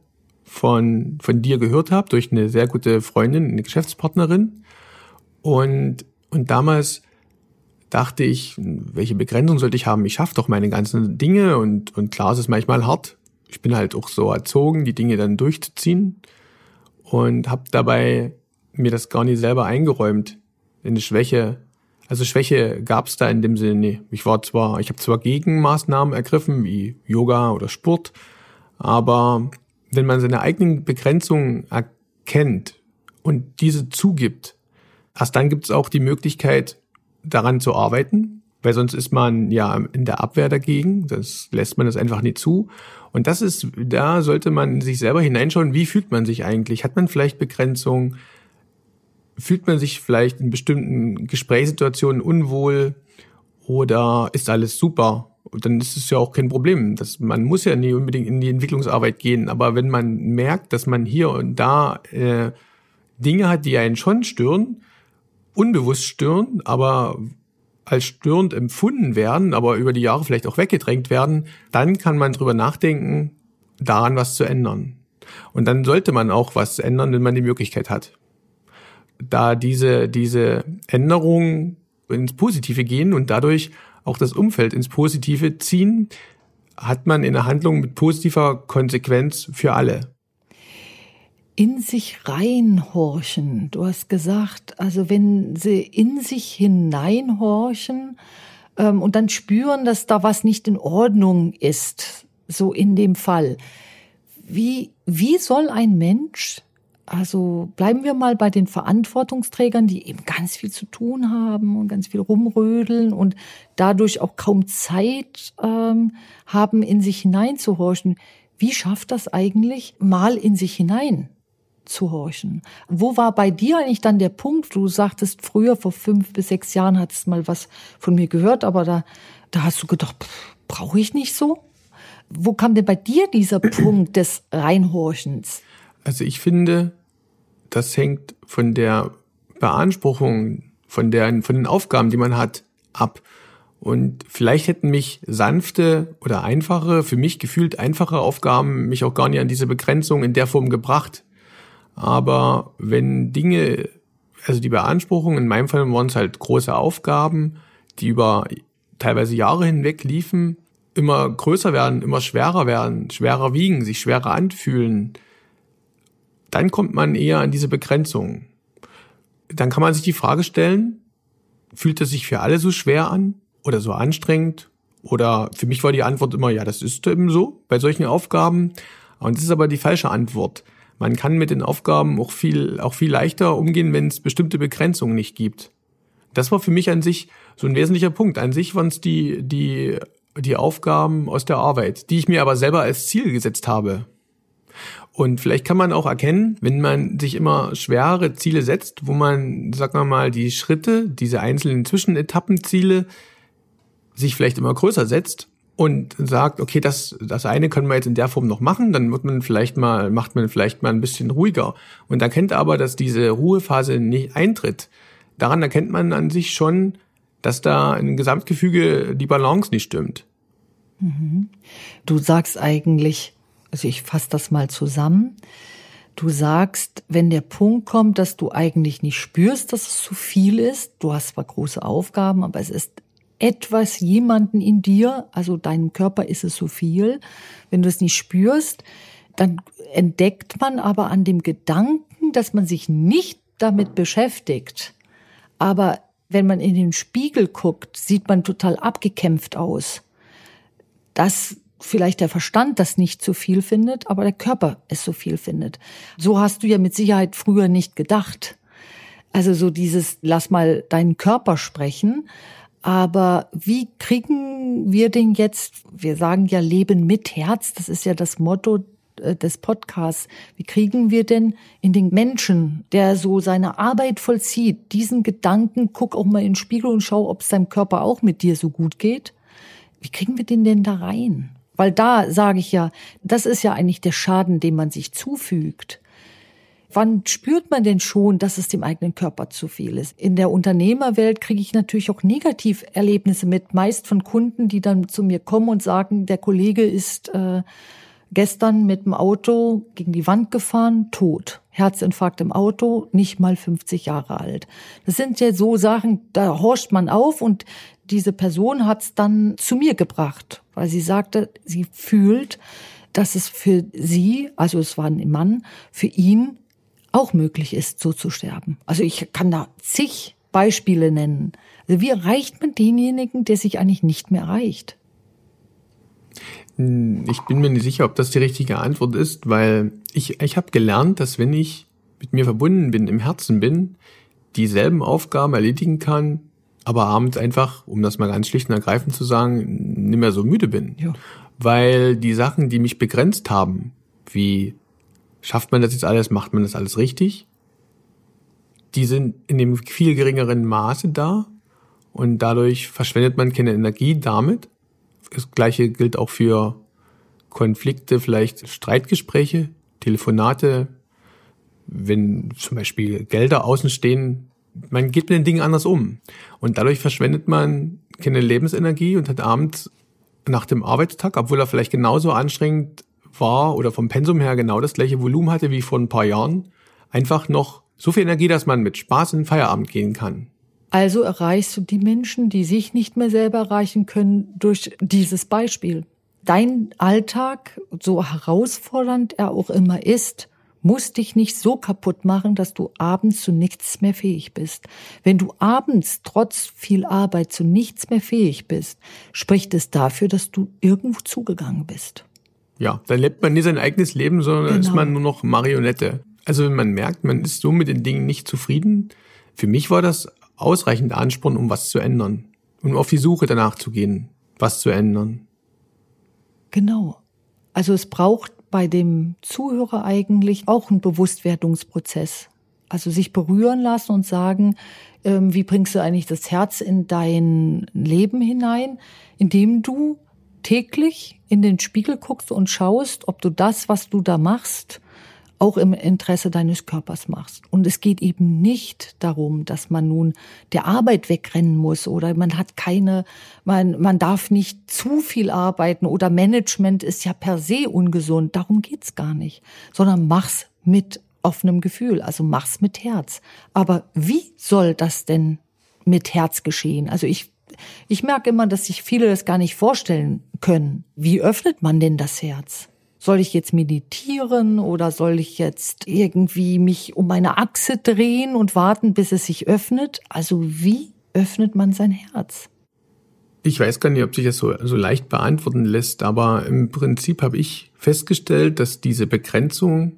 von, von dir gehört habe, durch eine sehr gute Freundin, eine Geschäftspartnerin. Und, und damals dachte ich, welche Begrenzung sollte ich haben? Ich schaffe doch meine ganzen Dinge und, und klar ist es manchmal hart. Ich bin halt auch so erzogen, die Dinge dann durchzuziehen und habe dabei mir das gar nicht selber eingeräumt, eine Schwäche also Schwäche gab es da in dem Sinne nee. Ich war zwar, ich habe zwar Gegenmaßnahmen ergriffen, wie Yoga oder Sport, aber wenn man seine eigenen Begrenzungen erkennt und diese zugibt, erst dann gibt es auch die Möglichkeit, daran zu arbeiten, weil sonst ist man ja in der Abwehr dagegen, das lässt man das einfach nicht zu. Und das ist, da sollte man sich selber hineinschauen, wie fühlt man sich eigentlich? Hat man vielleicht Begrenzungen? Fühlt man sich vielleicht in bestimmten Gesprächssituationen unwohl oder ist alles super? dann ist es ja auch kein Problem. Das, man muss ja nie unbedingt in die Entwicklungsarbeit gehen. Aber wenn man merkt, dass man hier und da äh, Dinge hat, die einen schon stören, unbewusst stören, aber als störend empfunden werden, aber über die Jahre vielleicht auch weggedrängt werden, dann kann man drüber nachdenken, daran was zu ändern. Und dann sollte man auch was ändern, wenn man die Möglichkeit hat. Da diese, diese Änderungen ins Positive gehen und dadurch auch das Umfeld ins Positive ziehen, hat man in der Handlung mit positiver Konsequenz für alle in sich reinhorchen. Du hast gesagt, also wenn sie in sich hineinhorchen ähm, und dann spüren, dass da was nicht in Ordnung ist, so in dem Fall. Wie, wie soll ein Mensch, also bleiben wir mal bei den Verantwortungsträgern, die eben ganz viel zu tun haben und ganz viel rumrödeln und dadurch auch kaum Zeit ähm, haben, in sich hineinzuhorchen. Wie schafft das eigentlich mal in sich hinein zu horchen. Wo war bei dir eigentlich dann der Punkt? Du sagtest früher, vor fünf bis sechs Jahren hattest mal was von mir gehört, aber da, da hast du gedacht, brauche ich nicht so? Wo kam denn bei dir dieser Punkt des Reinhorchens? Also ich finde, das hängt von der Beanspruchung, von, der, von den Aufgaben, die man hat, ab. Und vielleicht hätten mich sanfte oder einfache, für mich gefühlt einfache Aufgaben mich auch gar nicht an diese Begrenzung in der Form gebracht. Aber wenn Dinge, also die Beanspruchung, in meinem Fall waren es halt große Aufgaben, die über teilweise Jahre hinweg liefen, immer größer werden, immer schwerer werden, schwerer wiegen, sich schwerer anfühlen, dann kommt man eher an diese Begrenzung. Dann kann man sich die Frage stellen, fühlt es sich für alle so schwer an oder so anstrengend? Oder für mich war die Antwort immer, ja, das ist eben so bei solchen Aufgaben. Und das ist aber die falsche Antwort man kann mit den Aufgaben auch viel, auch viel leichter umgehen, wenn es bestimmte Begrenzungen nicht gibt. Das war für mich an sich so ein wesentlicher Punkt. An sich waren es die, die, die Aufgaben aus der Arbeit, die ich mir aber selber als Ziel gesetzt habe. Und vielleicht kann man auch erkennen, wenn man sich immer schwere Ziele setzt, wo man, sagen wir mal, die Schritte, diese einzelnen Zwischenetappenziele sich vielleicht immer größer setzt, und sagt, okay, das, das eine können wir jetzt in der Form noch machen, dann wird man vielleicht mal, macht man vielleicht mal ein bisschen ruhiger und erkennt aber, dass diese Ruhephase nicht eintritt. Daran erkennt man an sich schon, dass da im Gesamtgefüge die Balance nicht stimmt. Mhm. Du sagst eigentlich, also ich fasse das mal zusammen. Du sagst, wenn der Punkt kommt, dass du eigentlich nicht spürst, dass es zu viel ist, du hast zwar große Aufgaben, aber es ist etwas jemanden in dir, also deinem Körper ist es so viel, wenn du es nicht spürst, dann entdeckt man aber an dem Gedanken, dass man sich nicht damit beschäftigt. Aber wenn man in den Spiegel guckt, sieht man total abgekämpft aus. Dass vielleicht der Verstand das nicht so viel findet, aber der Körper es so viel findet. So hast du ja mit Sicherheit früher nicht gedacht. Also so dieses, lass mal deinen Körper sprechen. Aber wie kriegen wir den jetzt, wir sagen ja Leben mit Herz, das ist ja das Motto äh, des Podcasts. Wie kriegen wir denn in den Menschen, der so seine Arbeit vollzieht, diesen Gedanken, guck auch mal in den Spiegel und schau, ob es deinem Körper auch mit dir so gut geht? Wie kriegen wir den denn da rein? Weil da sage ich ja, das ist ja eigentlich der Schaden, den man sich zufügt. Wann spürt man denn schon, dass es dem eigenen Körper zu viel ist? In der Unternehmerwelt kriege ich natürlich auch Negativerlebnisse mit, meist von Kunden, die dann zu mir kommen und sagen, der Kollege ist äh, gestern mit dem Auto gegen die Wand gefahren, tot. Herzinfarkt im Auto, nicht mal 50 Jahre alt. Das sind ja so Sachen, da horcht man auf und diese Person hat es dann zu mir gebracht, weil sie sagte, sie fühlt, dass es für sie, also es war ein Mann, für ihn auch möglich ist, so zu sterben. Also ich kann da zig Beispiele nennen. Also wie erreicht man denjenigen, der sich eigentlich nicht mehr erreicht? Ich bin mir nicht sicher, ob das die richtige Antwort ist, weil ich, ich habe gelernt, dass wenn ich mit mir verbunden bin, im Herzen bin, dieselben Aufgaben erledigen kann, aber abends einfach, um das mal ganz schlicht und ergreifend zu sagen, nicht mehr so müde bin. Ja. Weil die Sachen, die mich begrenzt haben, wie Schafft man das jetzt alles? Macht man das alles richtig? Die sind in dem viel geringeren Maße da und dadurch verschwendet man keine Energie damit, Das gleiche gilt auch für Konflikte, vielleicht Streitgespräche, Telefonate, wenn zum Beispiel Gelder außen stehen, man geht mit den Dingen anders um. Und dadurch verschwendet man keine Lebensenergie und hat abends nach dem Arbeitstag, obwohl er vielleicht genauso anstrengend war oder vom Pensum her genau das gleiche Volumen hatte wie vor ein paar Jahren, einfach noch so viel Energie, dass man mit Spaß in den Feierabend gehen kann. Also erreichst du die Menschen, die sich nicht mehr selber erreichen können, durch dieses Beispiel. Dein Alltag, so herausfordernd er auch immer ist, muss dich nicht so kaputt machen, dass du abends zu nichts mehr fähig bist. Wenn du abends trotz viel Arbeit zu nichts mehr fähig bist, spricht es dafür, dass du irgendwo zugegangen bist. Ja, dann lebt man nicht sein eigenes Leben, sondern genau. ist man nur noch Marionette. Also wenn man merkt, man ist so mit den Dingen nicht zufrieden, für mich war das ausreichend Ansporn, um was zu ändern. Um auf die Suche danach zu gehen, was zu ändern. Genau. Also es braucht bei dem Zuhörer eigentlich auch einen Bewusstwerdungsprozess. Also sich berühren lassen und sagen, ähm, wie bringst du eigentlich das Herz in dein Leben hinein, indem du täglich in den Spiegel guckst und schaust, ob du das, was du da machst, auch im Interesse deines Körpers machst. Und es geht eben nicht darum, dass man nun der Arbeit wegrennen muss oder man hat keine, man, man darf nicht zu viel arbeiten oder Management ist ja per se ungesund. Darum geht's gar nicht. Sondern mach's mit offenem Gefühl, also mach's mit Herz. Aber wie soll das denn mit Herz geschehen? Also ich ich merke immer, dass sich viele das gar nicht vorstellen können. Wie öffnet man denn das Herz? Soll ich jetzt meditieren oder soll ich jetzt irgendwie mich um meine Achse drehen und warten, bis es sich öffnet? Also wie öffnet man sein Herz? Ich weiß gar nicht, ob sich das so, so leicht beantworten lässt, aber im Prinzip habe ich festgestellt, dass diese Begrenzung,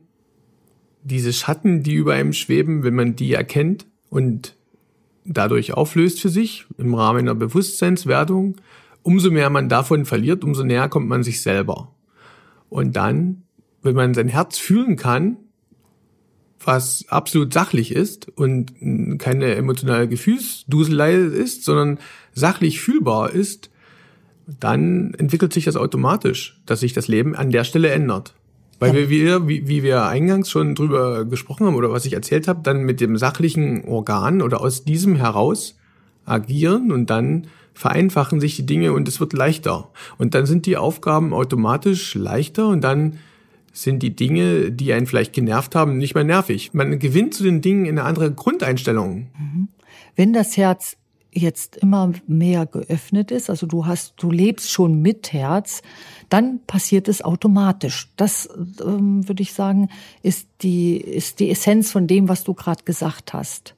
diese Schatten, die über einem schweben, wenn man die erkennt und dadurch auflöst für sich im Rahmen einer Bewusstseinswertung, umso mehr man davon verliert, umso näher kommt man sich selber. Und dann, wenn man sein Herz fühlen kann, was absolut sachlich ist und keine emotionale Gefühlsduselei ist, sondern sachlich fühlbar ist, dann entwickelt sich das automatisch, dass sich das Leben an der Stelle ändert. Weil wir, wie, wie wir eingangs schon drüber gesprochen haben oder was ich erzählt habe, dann mit dem sachlichen Organ oder aus diesem heraus agieren und dann vereinfachen sich die Dinge und es wird leichter. Und dann sind die Aufgaben automatisch leichter und dann sind die Dinge, die einen vielleicht genervt haben, nicht mehr nervig. Man gewinnt zu den Dingen eine andere Grundeinstellung. Mhm. Wenn das Herz jetzt immer mehr geöffnet ist, also du hast, du lebst schon mit Herz, dann passiert es automatisch. Das ähm, würde ich sagen, ist die ist die Essenz von dem, was du gerade gesagt hast.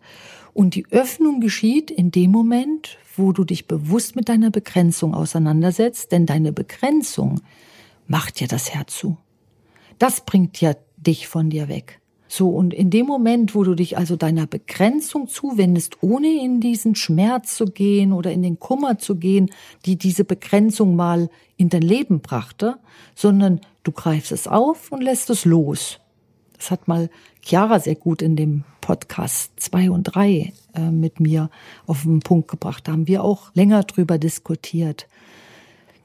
Und die Öffnung geschieht in dem Moment, wo du dich bewusst mit deiner Begrenzung auseinandersetzt, denn deine Begrenzung macht dir das Herz zu. Das bringt ja dich von dir weg. So, und in dem Moment, wo du dich also deiner Begrenzung zuwendest, ohne in diesen Schmerz zu gehen oder in den Kummer zu gehen, die diese Begrenzung mal in dein Leben brachte, sondern du greifst es auf und lässt es los. Das hat mal Chiara sehr gut in dem Podcast zwei und drei äh, mit mir auf den Punkt gebracht. Da haben wir auch länger drüber diskutiert.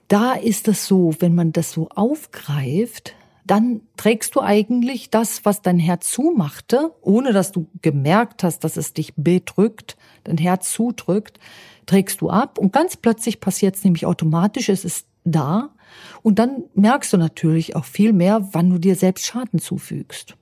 Da ist es so, wenn man das so aufgreift, dann trägst du eigentlich das, was dein Herz zumachte, ohne dass du gemerkt hast, dass es dich bedrückt, dein Herz zudrückt, trägst du ab und ganz plötzlich passiert es nämlich automatisch, es ist da und dann merkst du natürlich auch viel mehr, wann du dir selbst Schaden zufügst.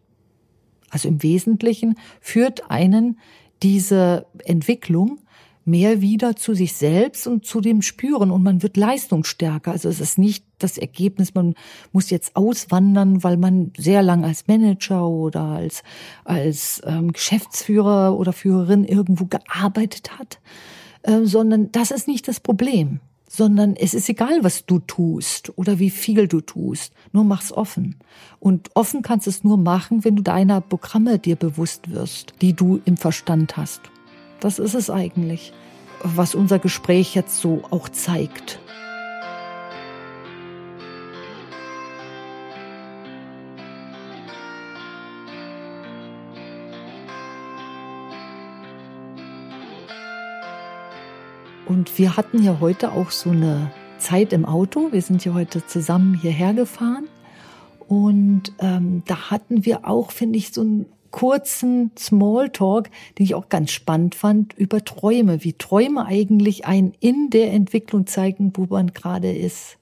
Also im Wesentlichen führt einen diese Entwicklung mehr wieder zu sich selbst und zu dem Spüren und man wird leistungsstärker. Also es ist nicht das Ergebnis, man muss jetzt auswandern, weil man sehr lang als Manager oder als, als ähm, Geschäftsführer oder Führerin irgendwo gearbeitet hat, äh, sondern das ist nicht das Problem sondern es ist egal, was du tust oder wie viel du tust. Nur mach's offen. Und offen kannst es nur machen, wenn du deiner Programme dir bewusst wirst, die du im Verstand hast. Das ist es eigentlich, was unser Gespräch jetzt so auch zeigt. Und wir hatten ja heute auch so eine Zeit im Auto. Wir sind ja heute zusammen hierher gefahren. Und ähm, da hatten wir auch, finde ich, so einen kurzen Smalltalk, den ich auch ganz spannend fand, über Träume. Wie Träume eigentlich einen in der Entwicklung zeigen, wo man gerade ist.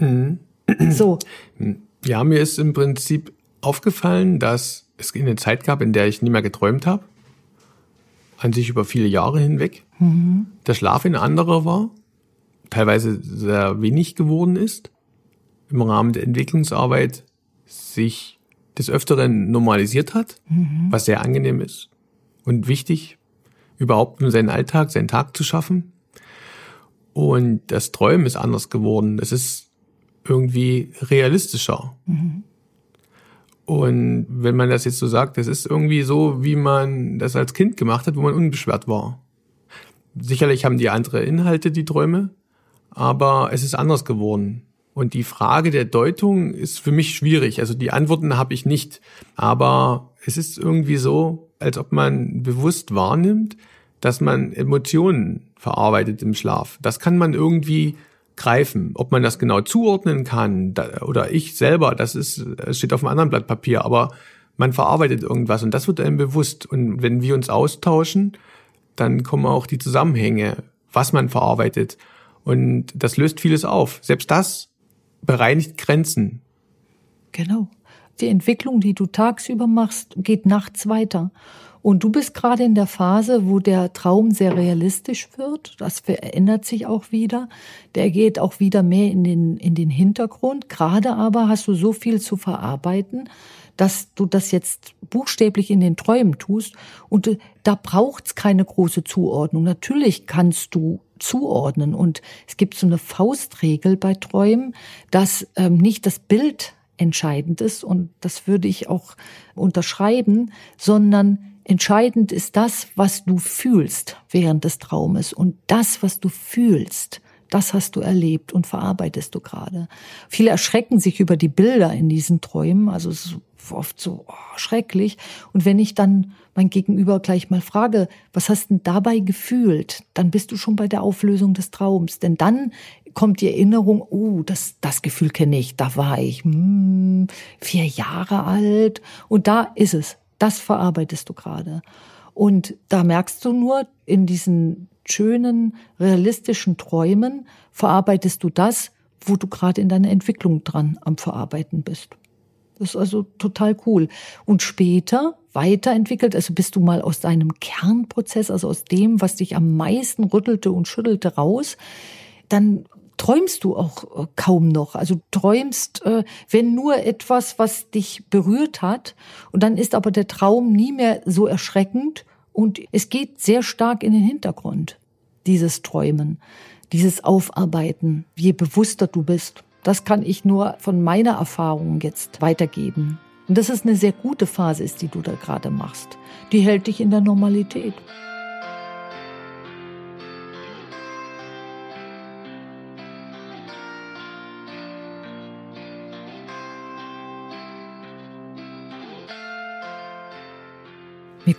Mhm. So. Ja, mir ist im Prinzip aufgefallen, dass es eine Zeit gab, in der ich nie mehr geträumt habe. An sich über viele Jahre hinweg. Mhm. Der Schlaf ein anderer war. Teilweise sehr wenig geworden ist. Im Rahmen der Entwicklungsarbeit sich des Öfteren normalisiert hat, mhm. was sehr angenehm ist und wichtig, überhaupt nur seinen Alltag, seinen Tag zu schaffen. Und das Träumen ist anders geworden. Es ist irgendwie realistischer. Mhm. Und wenn man das jetzt so sagt, das ist irgendwie so, wie man das als Kind gemacht hat, wo man unbeschwert war. Sicherlich haben die andere Inhalte, die Träume, aber es ist anders geworden. Und die Frage der Deutung ist für mich schwierig. Also die Antworten habe ich nicht. Aber es ist irgendwie so, als ob man bewusst wahrnimmt, dass man Emotionen verarbeitet im Schlaf. Das kann man irgendwie greifen. Ob man das genau zuordnen kann oder ich selber, das ist, es steht auf einem anderen Blatt Papier, aber man verarbeitet irgendwas und das wird einem bewusst. Und wenn wir uns austauschen, dann kommen auch die Zusammenhänge, was man verarbeitet. Und das löst vieles auf. Selbst das bereinigt Grenzen. Genau. Die Entwicklung, die du tagsüber machst, geht nachts weiter. Und du bist gerade in der Phase, wo der Traum sehr realistisch wird. Das verändert sich auch wieder. Der geht auch wieder mehr in den, in den Hintergrund. Gerade aber hast du so viel zu verarbeiten, dass du das jetzt buchstäblich in den Träumen tust. Und äh, da braucht's keine große Zuordnung. Natürlich kannst du zuordnen. Und es gibt so eine Faustregel bei Träumen, dass ähm, nicht das Bild entscheidend ist. Und das würde ich auch unterschreiben, sondern Entscheidend ist das, was du fühlst während des Traumes. Und das, was du fühlst, das hast du erlebt und verarbeitest du gerade. Viele erschrecken sich über die Bilder in diesen Träumen. Also es ist oft so oh, schrecklich. Und wenn ich dann mein Gegenüber gleich mal frage, was hast du denn dabei gefühlt, dann bist du schon bei der Auflösung des Traums. Denn dann kommt die Erinnerung, oh, das, das Gefühl kenne ich, da war ich hm, vier Jahre alt und da ist es. Das verarbeitest du gerade. Und da merkst du nur, in diesen schönen, realistischen Träumen verarbeitest du das, wo du gerade in deiner Entwicklung dran am Verarbeiten bist. Das ist also total cool. Und später weiterentwickelt, also bist du mal aus deinem Kernprozess, also aus dem, was dich am meisten rüttelte und schüttelte raus, dann träumst du auch äh, kaum noch. Also träumst, äh, wenn nur etwas, was dich berührt hat. Und dann ist aber der Traum nie mehr so erschreckend und es geht sehr stark in den Hintergrund, dieses Träumen, dieses Aufarbeiten, je bewusster du bist. Das kann ich nur von meiner Erfahrung jetzt weitergeben. Und das ist eine sehr gute Phase ist, die du da gerade machst. Die hält dich in der Normalität.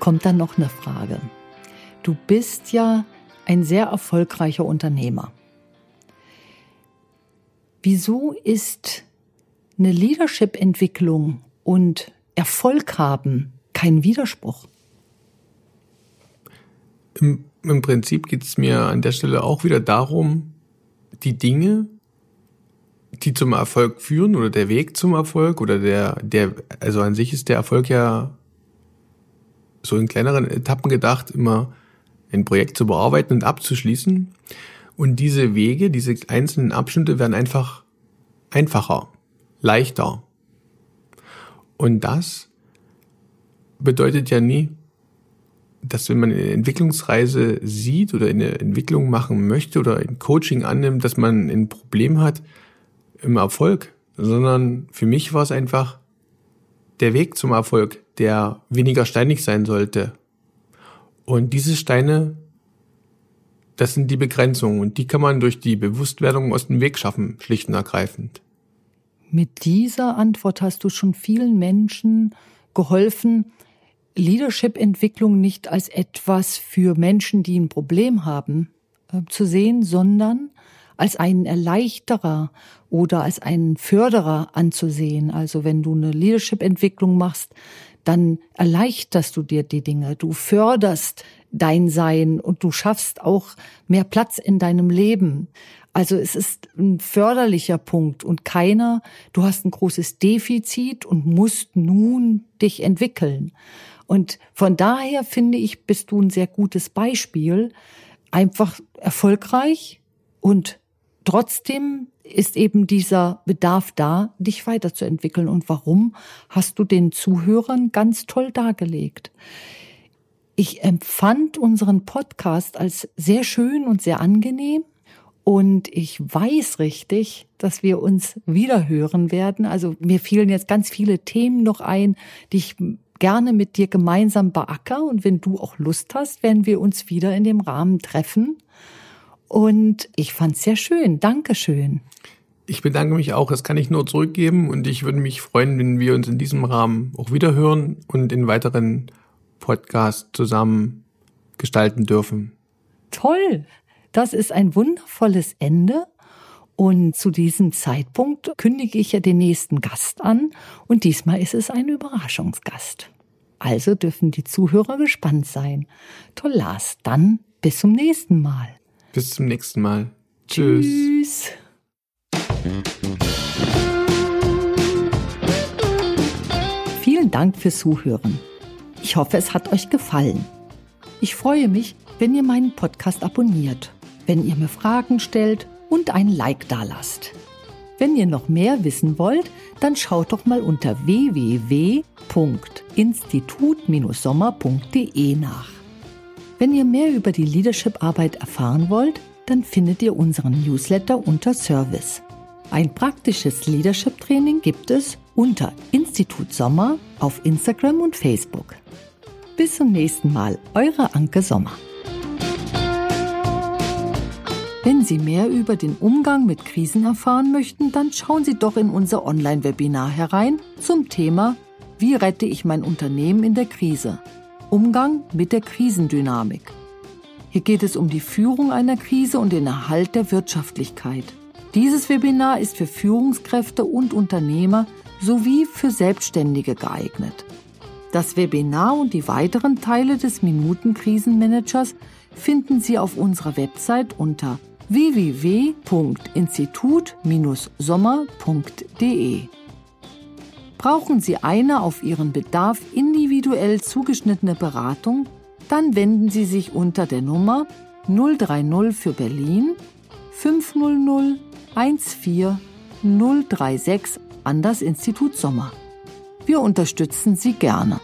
Kommt dann noch eine Frage. Du bist ja ein sehr erfolgreicher Unternehmer. Wieso ist eine Leadership-Entwicklung und Erfolg haben kein Widerspruch? Im, im Prinzip geht es mir an der Stelle auch wieder darum, die Dinge, die zum Erfolg führen oder der Weg zum Erfolg oder der, der, also an sich ist der Erfolg ja so in kleineren Etappen gedacht, immer ein Projekt zu bearbeiten und abzuschließen. Und diese Wege, diese einzelnen Abschnitte werden einfach einfacher, leichter. Und das bedeutet ja nie, dass wenn man eine Entwicklungsreise sieht oder eine Entwicklung machen möchte oder ein Coaching annimmt, dass man ein Problem hat im Erfolg, sondern für mich war es einfach der Weg zum Erfolg, der weniger steinig sein sollte. Und diese Steine, das sind die Begrenzungen und die kann man durch die Bewusstwerdung aus dem Weg schaffen, schlicht und ergreifend. Mit dieser Antwort hast du schon vielen Menschen geholfen, Leadership-Entwicklung nicht als etwas für Menschen, die ein Problem haben, äh, zu sehen, sondern als einen Erleichterer oder als einen Förderer anzusehen. Also wenn du eine Leadership-Entwicklung machst, dann erleichterst du dir die Dinge, du förderst dein Sein und du schaffst auch mehr Platz in deinem Leben. Also es ist ein förderlicher Punkt und keiner, du hast ein großes Defizit und musst nun dich entwickeln. Und von daher finde ich, bist du ein sehr gutes Beispiel. Einfach erfolgreich und trotzdem ist eben dieser Bedarf da, dich weiterzuentwickeln. Und warum hast du den Zuhörern ganz toll dargelegt? Ich empfand unseren Podcast als sehr schön und sehr angenehm. Und ich weiß richtig, dass wir uns wieder hören werden. Also mir fielen jetzt ganz viele Themen noch ein, die ich gerne mit dir gemeinsam beacker. Und wenn du auch Lust hast, werden wir uns wieder in dem Rahmen treffen. Und ich fand es sehr schön. Dankeschön. Ich bedanke mich auch. Das kann ich nur zurückgeben. Und ich würde mich freuen, wenn wir uns in diesem Rahmen auch wieder hören und in weiteren Podcasts zusammen gestalten dürfen. Toll. Das ist ein wundervolles Ende. Und zu diesem Zeitpunkt kündige ich ja den nächsten Gast an. Und diesmal ist es ein Überraschungsgast. Also dürfen die Zuhörer gespannt sein. Toll, Lars. Dann bis zum nächsten Mal. Bis zum nächsten Mal. Tschüss. Tschüss. Vielen Dank fürs Zuhören. Ich hoffe, es hat euch gefallen. Ich freue mich, wenn ihr meinen Podcast abonniert wenn ihr mir Fragen stellt und ein Like dalasst. Wenn ihr noch mehr wissen wollt, dann schaut doch mal unter www.institut-sommer.de nach. Wenn ihr mehr über die Leadership-Arbeit erfahren wollt, dann findet ihr unseren Newsletter unter Service. Ein praktisches Leadership-Training gibt es unter Institut Sommer auf Instagram und Facebook. Bis zum nächsten Mal, eure Anke Sommer. Wenn Sie mehr über den Umgang mit Krisen erfahren möchten, dann schauen Sie doch in unser Online-Webinar herein zum Thema Wie rette ich mein Unternehmen in der Krise? Umgang mit der Krisendynamik. Hier geht es um die Führung einer Krise und den Erhalt der Wirtschaftlichkeit. Dieses Webinar ist für Führungskräfte und Unternehmer sowie für Selbstständige geeignet. Das Webinar und die weiteren Teile des Minutenkrisenmanagers finden Sie auf unserer Website unter www.institut-sommer.de. Brauchen Sie eine auf Ihren Bedarf individuell zugeschnittene Beratung? Dann wenden Sie sich unter der Nummer 030 für Berlin 500 14 036 an das Institut Sommer. Wir unterstützen Sie gerne.